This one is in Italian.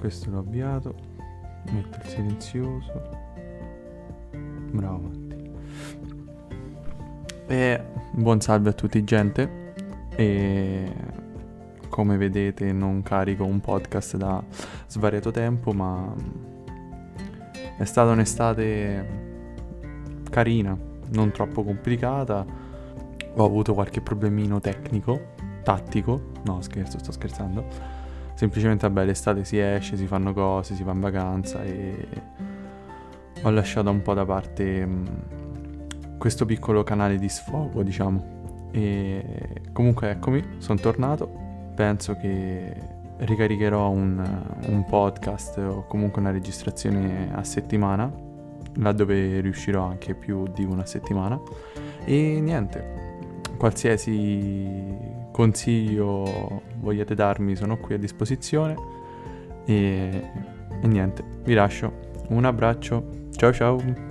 questo l'ho avviato metto il silenzioso. Bravo Matti. E buon salve a tutti gente. E come vedete non carico un podcast da svariato tempo ma è stata un'estate carina non troppo complicata. Ho avuto qualche problemino tecnico tattico. No scherzo sto scherzando semplicemente vabbè l'estate si esce, si fanno cose, si va in vacanza e ho lasciato un po' da parte mm, questo piccolo canale di sfogo diciamo. E comunque eccomi, sono tornato, penso che ricaricherò un, un podcast o comunque una registrazione a settimana laddove riuscirò anche più di una settimana. E niente qualsiasi consiglio vogliate darmi sono qui a disposizione. E, e niente, vi lascio. Un abbraccio, ciao ciao!